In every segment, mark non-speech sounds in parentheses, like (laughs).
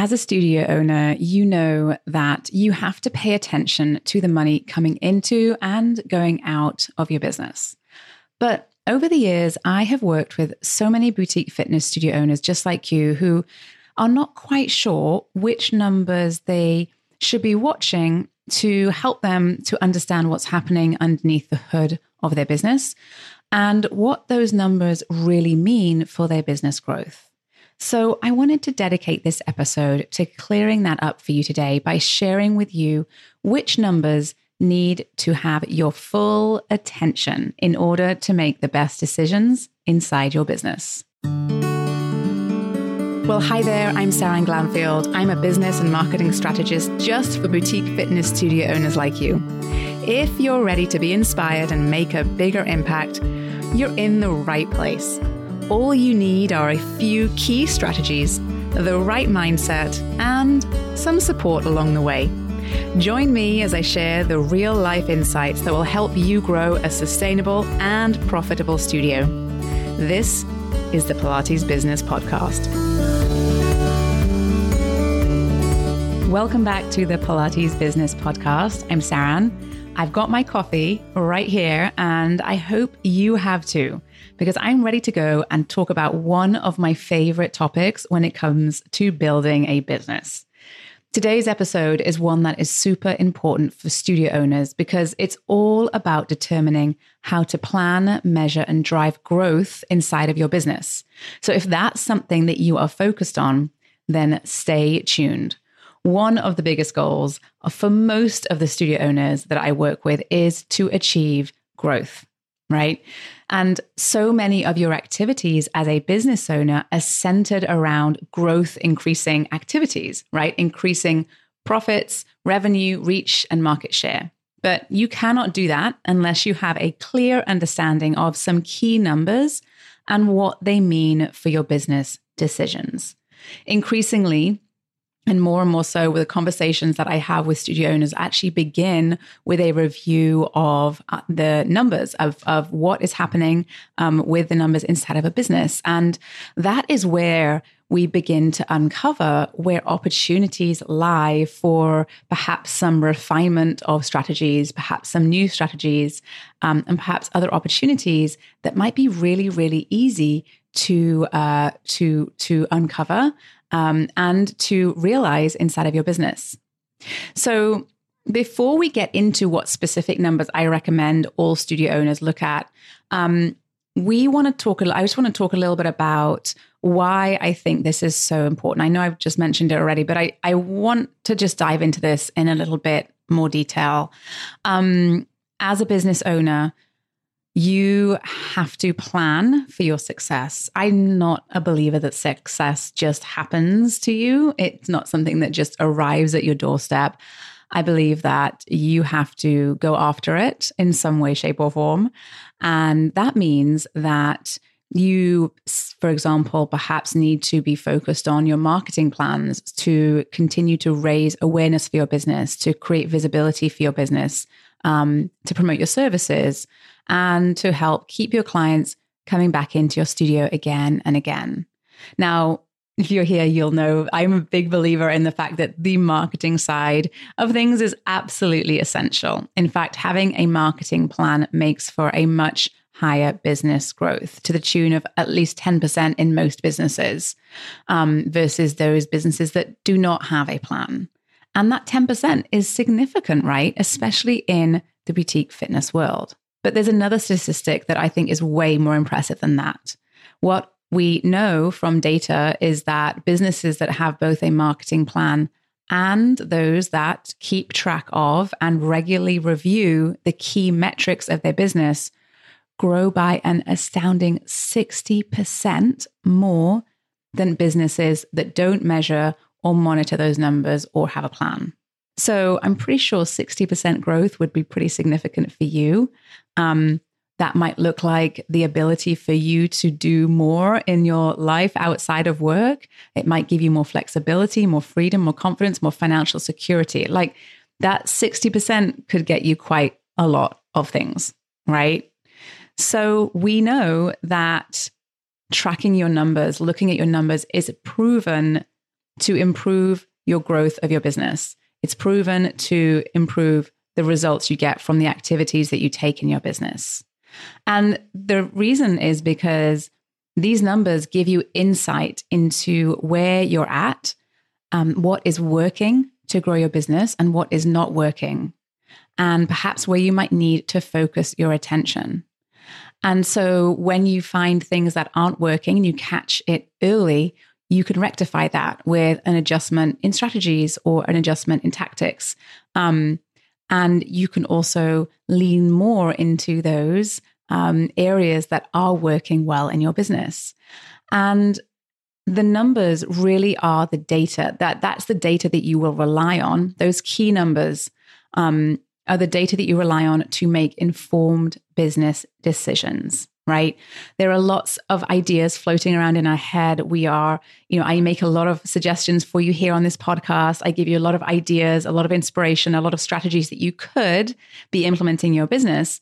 As a studio owner, you know that you have to pay attention to the money coming into and going out of your business. But over the years, I have worked with so many boutique fitness studio owners just like you who are not quite sure which numbers they should be watching to help them to understand what's happening underneath the hood of their business and what those numbers really mean for their business growth. So, I wanted to dedicate this episode to clearing that up for you today by sharing with you which numbers need to have your full attention in order to make the best decisions inside your business. Well, hi there, I'm Sarah Glanfield. I'm a business and marketing strategist just for boutique fitness studio owners like you. If you're ready to be inspired and make a bigger impact, you're in the right place. All you need are a few key strategies, the right mindset, and some support along the way. Join me as I share the real life insights that will help you grow a sustainable and profitable studio. This is the Pilates Business Podcast. Welcome back to the Pilates Business Podcast. I'm Saran. I've got my coffee right here, and I hope you have too, because I'm ready to go and talk about one of my favorite topics when it comes to building a business. Today's episode is one that is super important for studio owners because it's all about determining how to plan, measure, and drive growth inside of your business. So, if that's something that you are focused on, then stay tuned. One of the biggest goals for most of the studio owners that I work with is to achieve growth, right? And so many of your activities as a business owner are centered around growth increasing activities, right? Increasing profits, revenue, reach, and market share. But you cannot do that unless you have a clear understanding of some key numbers and what they mean for your business decisions. Increasingly, and more and more so with the conversations that I have with studio owners actually begin with a review of uh, the numbers of, of what is happening um, with the numbers inside of a business. And that is where we begin to uncover where opportunities lie for perhaps some refinement of strategies, perhaps some new strategies, um, and perhaps other opportunities that might be really, really easy to uh, to to uncover um, and to realize inside of your business. So, before we get into what specific numbers I recommend all studio owners look at, um, we want to talk. I just want to talk a little bit about why I think this is so important. I know I've just mentioned it already, but I I want to just dive into this in a little bit more detail. Um, as a business owner, you have to plan for your success. I'm not a believer that success just happens to you, it's not something that just arrives at your doorstep. I believe that you have to go after it in some way, shape, or form. And that means that you, for example, perhaps need to be focused on your marketing plans to continue to raise awareness for your business, to create visibility for your business, um, to promote your services and to help keep your clients coming back into your studio again and again. Now, if you're here, you'll know I'm a big believer in the fact that the marketing side of things is absolutely essential. In fact, having a marketing plan makes for a much higher business growth to the tune of at least 10% in most businesses um, versus those businesses that do not have a plan. And that 10% is significant, right? Especially in the boutique fitness world. But there's another statistic that I think is way more impressive than that. What we know from data is that businesses that have both a marketing plan and those that keep track of and regularly review the key metrics of their business grow by an astounding 60% more than businesses that don't measure or monitor those numbers or have a plan. So I'm pretty sure 60% growth would be pretty significant for you. Um, that might look like the ability for you to do more in your life outside of work. It might give you more flexibility, more freedom, more confidence, more financial security. Like that 60% could get you quite a lot of things, right? So we know that tracking your numbers, looking at your numbers is proven to improve your growth of your business. It's proven to improve the results you get from the activities that you take in your business. And the reason is because these numbers give you insight into where you're at, um, what is working to grow your business, and what is not working, and perhaps where you might need to focus your attention. And so when you find things that aren't working and you catch it early, you can rectify that with an adjustment in strategies or an adjustment in tactics. Um, and you can also lean more into those um, areas that are working well in your business. And the numbers really are the data that that's the data that you will rely on. Those key numbers um, are the data that you rely on to make informed business decisions right? There are lots of ideas floating around in our head. We are, you know, I make a lot of suggestions for you here on this podcast. I give you a lot of ideas, a lot of inspiration, a lot of strategies that you could be implementing your business.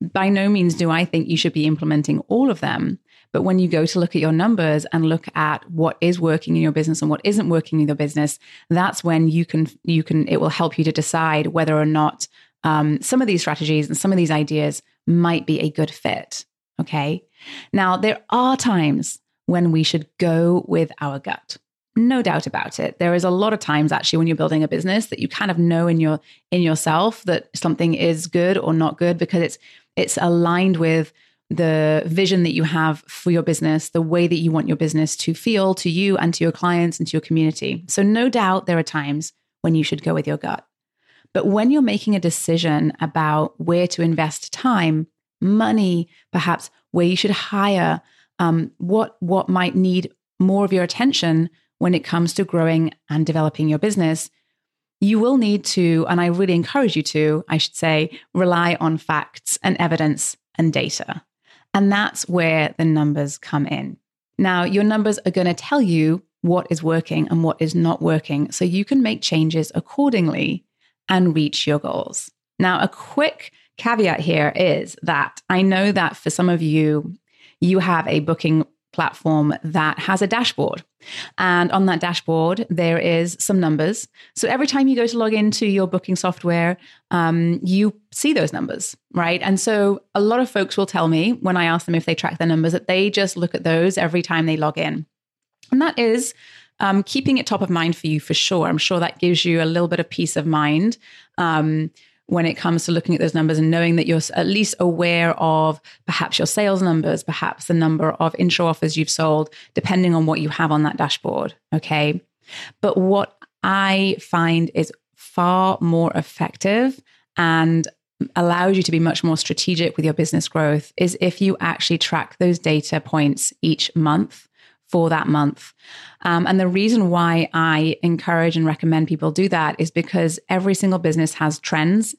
By no means do I think you should be implementing all of them. But when you go to look at your numbers and look at what is working in your business and what isn't working in your business, that's when you can you can it will help you to decide whether or not um, some of these strategies and some of these ideas might be a good fit. Okay. Now, there are times when we should go with our gut. No doubt about it. There is a lot of times actually when you're building a business that you kind of know in your in yourself that something is good or not good because it's it's aligned with the vision that you have for your business, the way that you want your business to feel to you and to your clients and to your community. So no doubt there are times when you should go with your gut. But when you're making a decision about where to invest time, money, perhaps where you should hire, um, what what might need more of your attention when it comes to growing and developing your business, you will need to, and I really encourage you to, I should say, rely on facts and evidence and data. And that's where the numbers come in. Now, your numbers are going to tell you what is working and what is not working, so you can make changes accordingly and reach your goals. Now, a quick caveat here is that I know that for some of you, you have a booking platform that has a dashboard. And on that dashboard, there is some numbers. So every time you go to log into your booking software, um, you see those numbers, right? And so a lot of folks will tell me when I ask them if they track their numbers that they just look at those every time they log in. And that is um, keeping it top of mind for you for sure. I'm sure that gives you a little bit of peace of mind. Um, when it comes to looking at those numbers and knowing that you're at least aware of perhaps your sales numbers, perhaps the number of intro offers you've sold, depending on what you have on that dashboard. Okay. But what I find is far more effective and allows you to be much more strategic with your business growth is if you actually track those data points each month for that month. Um, and the reason why I encourage and recommend people do that is because every single business has trends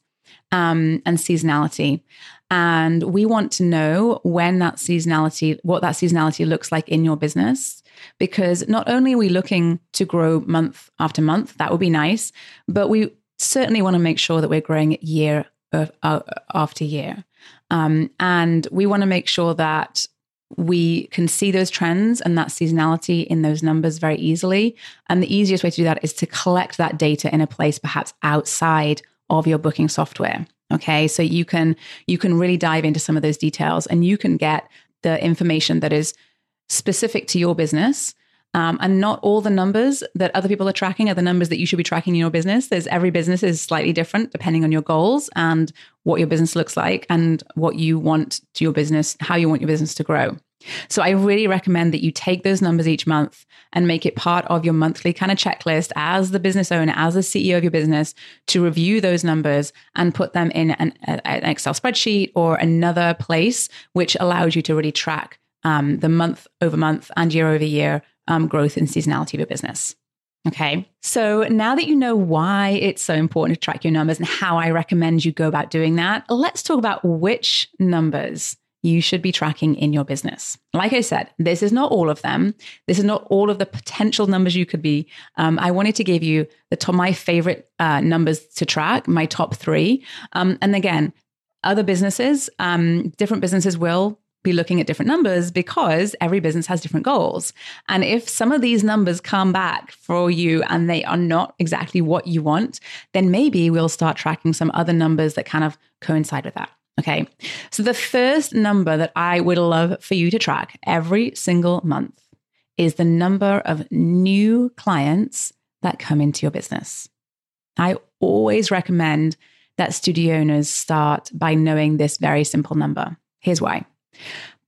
um, and seasonality. And we want to know when that seasonality, what that seasonality looks like in your business. Because not only are we looking to grow month after month, that would be nice, but we certainly want to make sure that we're growing year uh, after year. Um, and we want to make sure that we can see those trends and that seasonality in those numbers very easily. And the easiest way to do that is to collect that data in a place perhaps outside of your booking software. Okay. So you can you can really dive into some of those details and you can get the information that is specific to your business. Um, and not all the numbers that other people are tracking are the numbers that you should be tracking in your business. There's every business is slightly different depending on your goals and what your business looks like and what you want to your business, how you want your business to grow. So I really recommend that you take those numbers each month and make it part of your monthly kind of checklist as the business owner, as the CEO of your business to review those numbers and put them in an, an Excel spreadsheet or another place, which allows you to really track um, the month over month and year over year um, growth and seasonality of your business. Okay. So now that you know why it's so important to track your numbers and how I recommend you go about doing that, let's talk about which numbers you should be tracking in your business. Like I said, this is not all of them. This is not all of the potential numbers you could be. Um, I wanted to give you the top, my favorite uh, numbers to track, my top three. Um, and again, other businesses, um, different businesses will be looking at different numbers because every business has different goals. And if some of these numbers come back for you and they are not exactly what you want, then maybe we'll start tracking some other numbers that kind of coincide with that. Okay. So the first number that I would love for you to track every single month is the number of new clients that come into your business. I always recommend that studio owners start by knowing this very simple number. Here's why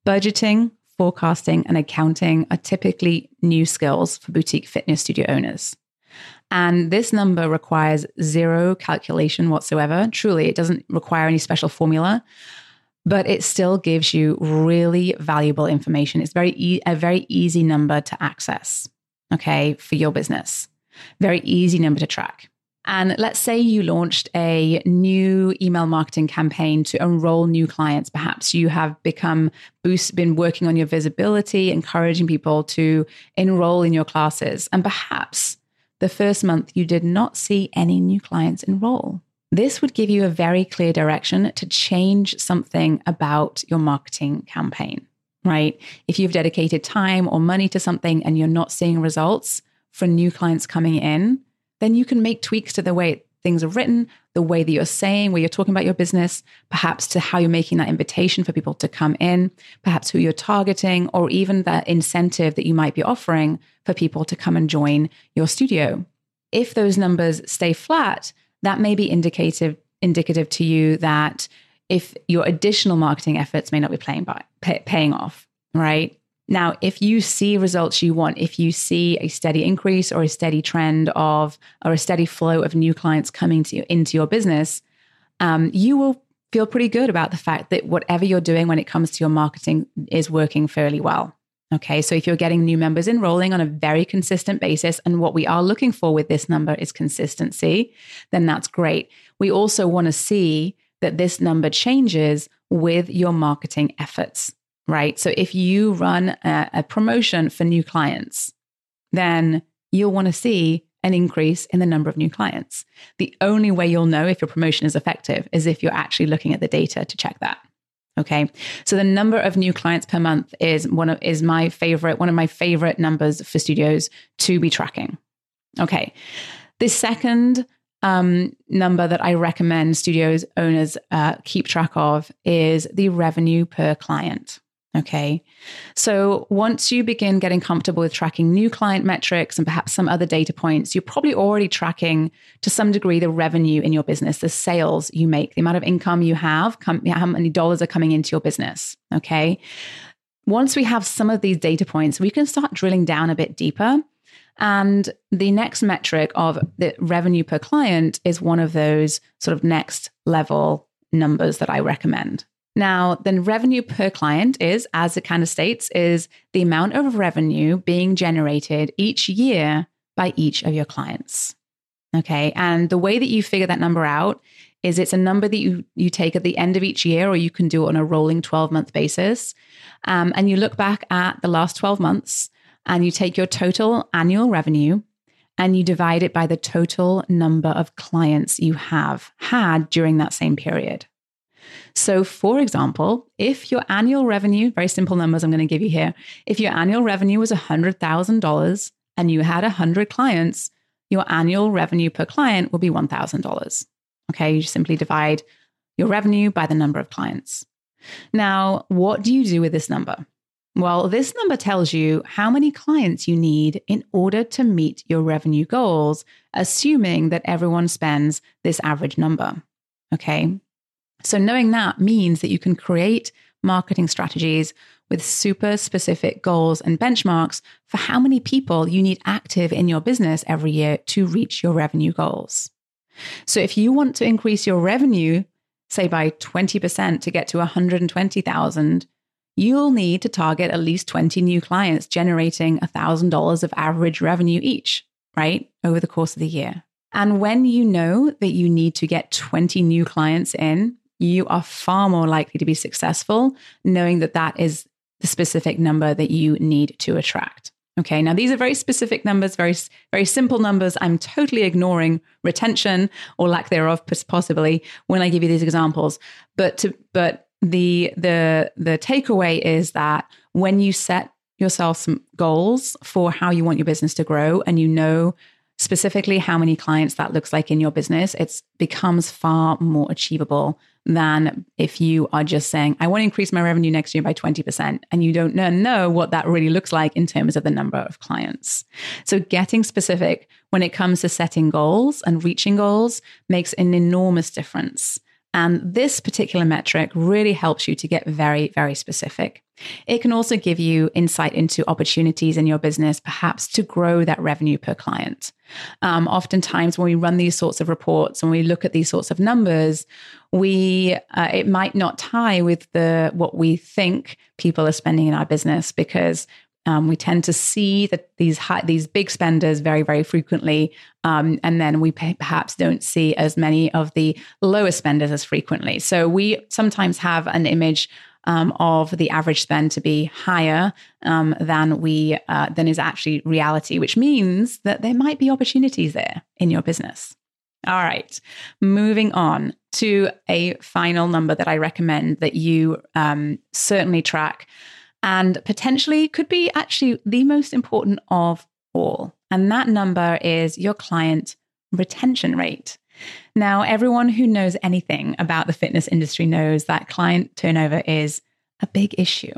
budgeting, forecasting, and accounting are typically new skills for boutique fitness studio owners. And this number requires zero calculation whatsoever. Truly, it doesn't require any special formula, but it still gives you really valuable information. It's very e- a very easy number to access, okay, for your business. Very easy number to track. And let's say you launched a new email marketing campaign to enroll new clients. Perhaps you have become boost, been working on your visibility, encouraging people to enroll in your classes. And perhaps the first month you did not see any new clients enroll. This would give you a very clear direction to change something about your marketing campaign, right? If you've dedicated time or money to something and you're not seeing results for new clients coming in, then you can make tweaks to the way things are written, the way that you're saying, where you're talking about your business, perhaps to how you're making that invitation for people to come in, perhaps who you're targeting, or even the incentive that you might be offering for people to come and join your studio. If those numbers stay flat, that may be indicative indicative to you that if your additional marketing efforts may not be playing by, pay, paying off, right? Now, if you see results you want, if you see a steady increase or a steady trend of, or a steady flow of new clients coming to you, into your business, um, you will feel pretty good about the fact that whatever you're doing when it comes to your marketing is working fairly well. Okay, so if you're getting new members enrolling on a very consistent basis, and what we are looking for with this number is consistency, then that's great. We also want to see that this number changes with your marketing efforts right? So if you run a, a promotion for new clients, then you'll want to see an increase in the number of new clients. The only way you'll know if your promotion is effective is if you're actually looking at the data to check that. Okay. So the number of new clients per month is one of is my favorite, one of my favorite numbers for studios to be tracking. Okay. The second um, number that I recommend studios owners uh, keep track of is the revenue per client. Okay. So once you begin getting comfortable with tracking new client metrics and perhaps some other data points, you're probably already tracking to some degree the revenue in your business, the sales you make, the amount of income you have, how many dollars are coming into your business. Okay. Once we have some of these data points, we can start drilling down a bit deeper. And the next metric of the revenue per client is one of those sort of next level numbers that I recommend. Now, then revenue per client is, as it kind of states, is the amount of revenue being generated each year by each of your clients. Okay. And the way that you figure that number out is it's a number that you, you take at the end of each year, or you can do it on a rolling 12 month basis. Um, and you look back at the last 12 months and you take your total annual revenue and you divide it by the total number of clients you have had during that same period. So, for example, if your annual revenue, very simple numbers I'm going to give you here, if your annual revenue was $100,000 and you had 100 clients, your annual revenue per client will be $1,000. Okay, you simply divide your revenue by the number of clients. Now, what do you do with this number? Well, this number tells you how many clients you need in order to meet your revenue goals, assuming that everyone spends this average number. Okay. So, knowing that means that you can create marketing strategies with super specific goals and benchmarks for how many people you need active in your business every year to reach your revenue goals. So, if you want to increase your revenue, say by 20% to get to 120,000, you'll need to target at least 20 new clients generating $1,000 of average revenue each, right? Over the course of the year. And when you know that you need to get 20 new clients in, you are far more likely to be successful knowing that that is the specific number that you need to attract. Okay, now these are very specific numbers, very very simple numbers. I'm totally ignoring retention or lack thereof, possibly when I give you these examples. But to but the the the takeaway is that when you set yourself some goals for how you want your business to grow and you know specifically how many clients that looks like in your business, it becomes far more achievable than if you are just saying, I want to increase my revenue next year by 20%, and you don't know what that really looks like in terms of the number of clients. So, getting specific when it comes to setting goals and reaching goals makes an enormous difference. And this particular metric really helps you to get very, very specific. It can also give you insight into opportunities in your business, perhaps to grow that revenue per client. Um, oftentimes, when we run these sorts of reports and we look at these sorts of numbers, we uh, it might not tie with the what we think people are spending in our business because um, we tend to see that these high, these big spenders very very frequently, um, and then we perhaps don't see as many of the lower spenders as frequently. So we sometimes have an image um, of the average spend to be higher um, than we uh, than is actually reality, which means that there might be opportunities there in your business. All right, moving on to a final number that I recommend that you um, certainly track and potentially could be actually the most important of all. And that number is your client retention rate. Now, everyone who knows anything about the fitness industry knows that client turnover is a big issue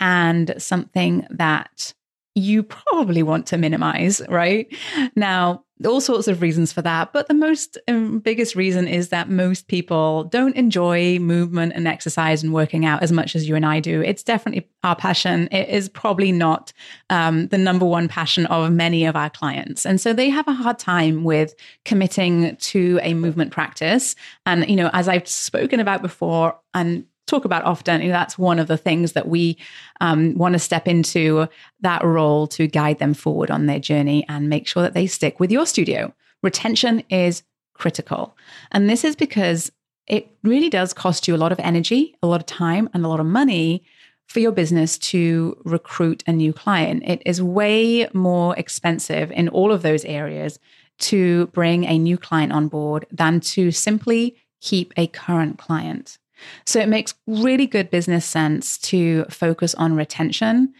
and something that you probably want to minimize, right? Now, all sorts of reasons for that, but the most um, biggest reason is that most people don't enjoy movement and exercise and working out as much as you and I do. It's definitely our passion. It is probably not um, the number one passion of many of our clients, and so they have a hard time with committing to a movement practice. And you know, as I've spoken about before, and talk about often. You know, that's one of the things that we um, want to step into that role to guide them forward on their journey and make sure that they stick with your studio. Retention is critical. And this is because it really does cost you a lot of energy, a lot of time, and a lot of money for your business to recruit a new client. It is way more expensive in all of those areas to bring a new client on board than to simply keep a current client. So it makes really good business sense to focus on retention.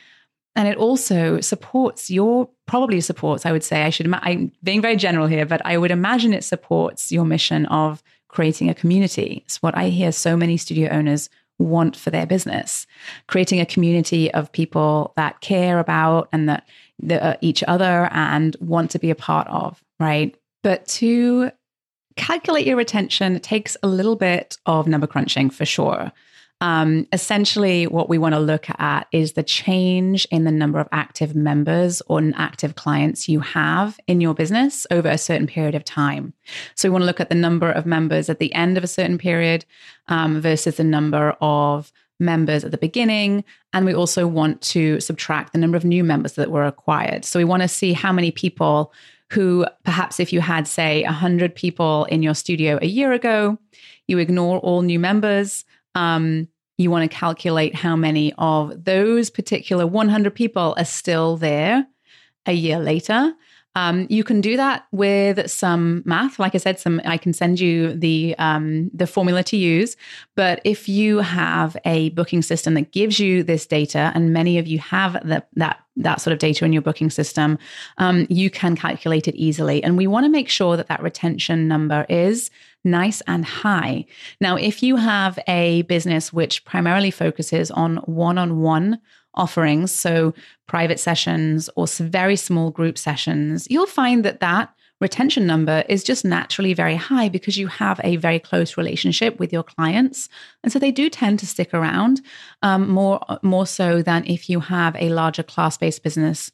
And it also supports your, probably supports, I would say, I should, I'm being very general here, but I would imagine it supports your mission of creating a community. It's what I hear so many studio owners want for their business creating a community of people that care about and that, that each other and want to be a part of right but to calculate your retention takes a little bit of number crunching for sure. Um, essentially, what we want to look at is the change in the number of active members or active clients you have in your business over a certain period of time. So, we want to look at the number of members at the end of a certain period um, versus the number of members at the beginning. And we also want to subtract the number of new members that were acquired. So, we want to see how many people who perhaps if you had, say, 100 people in your studio a year ago, you ignore all new members. Um, you want to calculate how many of those particular 100 people are still there a year later. Um, you can do that with some math. Like I said, some I can send you the um, the formula to use. But if you have a booking system that gives you this data, and many of you have the, that that sort of data in your booking system, um, you can calculate it easily. And we want to make sure that that retention number is nice and high. Now, if you have a business which primarily focuses on one on one offerings, so private sessions or very small group sessions, you'll find that that retention number is just naturally very high because you have a very close relationship with your clients. And so they do tend to stick around um, more more so than if you have a larger class-based business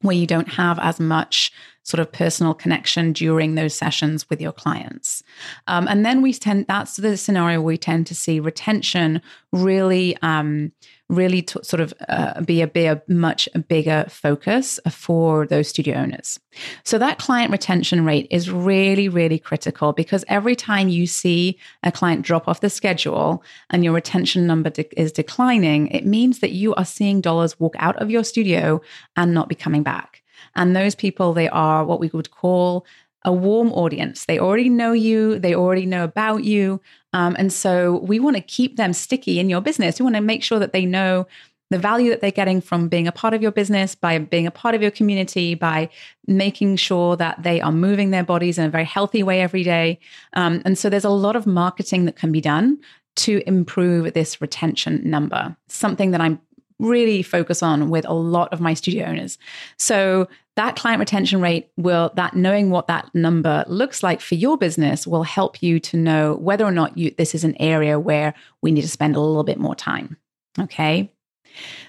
where you don't have as much sort of personal connection during those sessions with your clients. Um, and then we tend, that's the scenario we tend to see retention really, um, really t- sort of uh, be, a, be a much bigger focus for those studio owners. So that client retention rate is really, really critical because every time you see a client drop off the schedule and your retention number de- is declining, it means that you are seeing dollars walk out of your studio and not be coming back. And those people, they are what we would call a warm audience. They already know you, they already know about you. Um, and so we want to keep them sticky in your business. We want to make sure that they know the value that they're getting from being a part of your business, by being a part of your community, by making sure that they are moving their bodies in a very healthy way every day. Um, and so there's a lot of marketing that can be done to improve this retention number, something that I'm really focus on with a lot of my studio owners. So that client retention rate will that knowing what that number looks like for your business will help you to know whether or not you this is an area where we need to spend a little bit more time. Okay?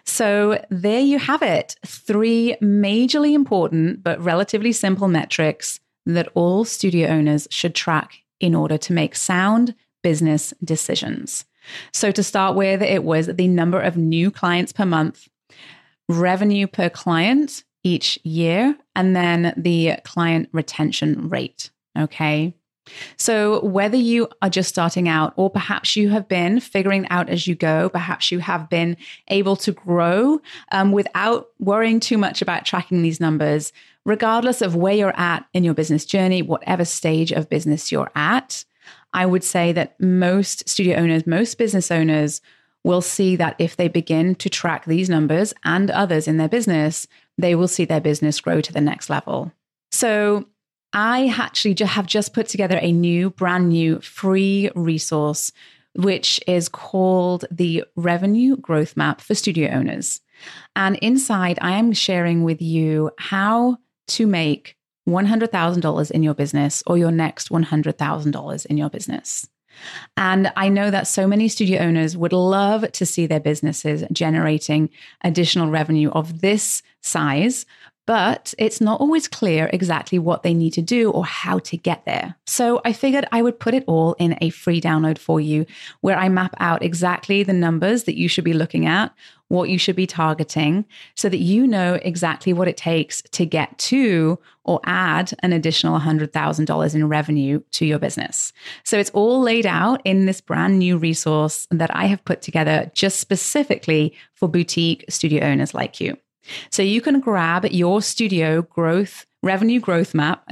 So there you have it. Three majorly important but relatively simple metrics that all studio owners should track in order to make sound business decisions. So, to start with, it was the number of new clients per month, revenue per client each year, and then the client retention rate. Okay. So, whether you are just starting out, or perhaps you have been figuring out as you go, perhaps you have been able to grow um, without worrying too much about tracking these numbers, regardless of where you're at in your business journey, whatever stage of business you're at, I would say that most studio owners, most business owners will see that if they begin to track these numbers and others in their business, they will see their business grow to the next level. So, I actually have just put together a new, brand new free resource, which is called the Revenue Growth Map for Studio Owners. And inside, I am sharing with you how to make $100,000 in your business or your next $100,000 in your business. And I know that so many studio owners would love to see their businesses generating additional revenue of this size, but it's not always clear exactly what they need to do or how to get there. So I figured I would put it all in a free download for you where I map out exactly the numbers that you should be looking at, what you should be targeting, so that you know exactly what it takes to get to or add an additional $100,000 in revenue to your business. So it's all laid out in this brand new resource that I have put together just specifically for boutique studio owners like you. So you can grab your studio growth, revenue growth map.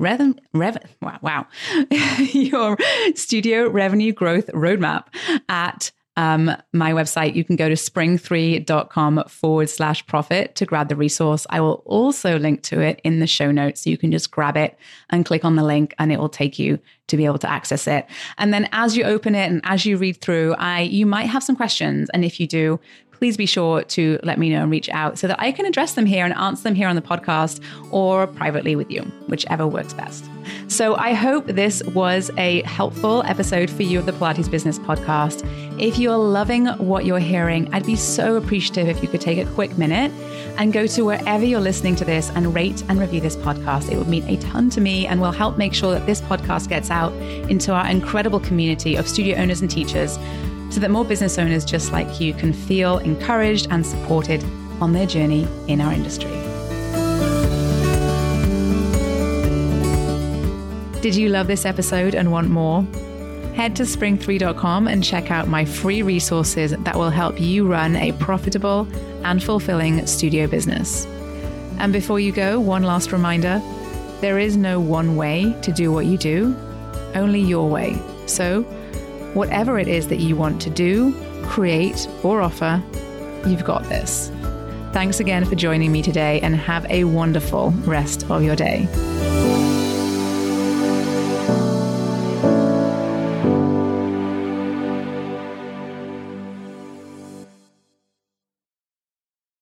Rev, rev, wow, wow. (laughs) your studio revenue growth roadmap at um, my website, you can go to spring3.com forward slash profit to grab the resource. I will also link to it in the show notes. So you can just grab it and click on the link and it will take you to be able to access it. And then as you open it and as you read through, I you might have some questions. And if you do, please be sure to let me know and reach out so that I can address them here and answer them here on the podcast or privately with you, whichever works best. So I hope this was a helpful episode for you of the Pilates Business Podcast. If you're loving what you're hearing, I'd be so appreciative if you could take a quick minute and go to wherever you're listening to this and rate and review this podcast. It would mean a ton to me and will help make sure that this podcast gets out into our incredible community of studio owners and teachers so that more business owners just like you can feel encouraged and supported on their journey in our industry. Did you love this episode and want more? Head to spring3.com and check out my free resources that will help you run a profitable and fulfilling studio business. And before you go, one last reminder there is no one way to do what you do, only your way. So, Whatever it is that you want to do, create, or offer, you've got this. Thanks again for joining me today and have a wonderful rest of your day.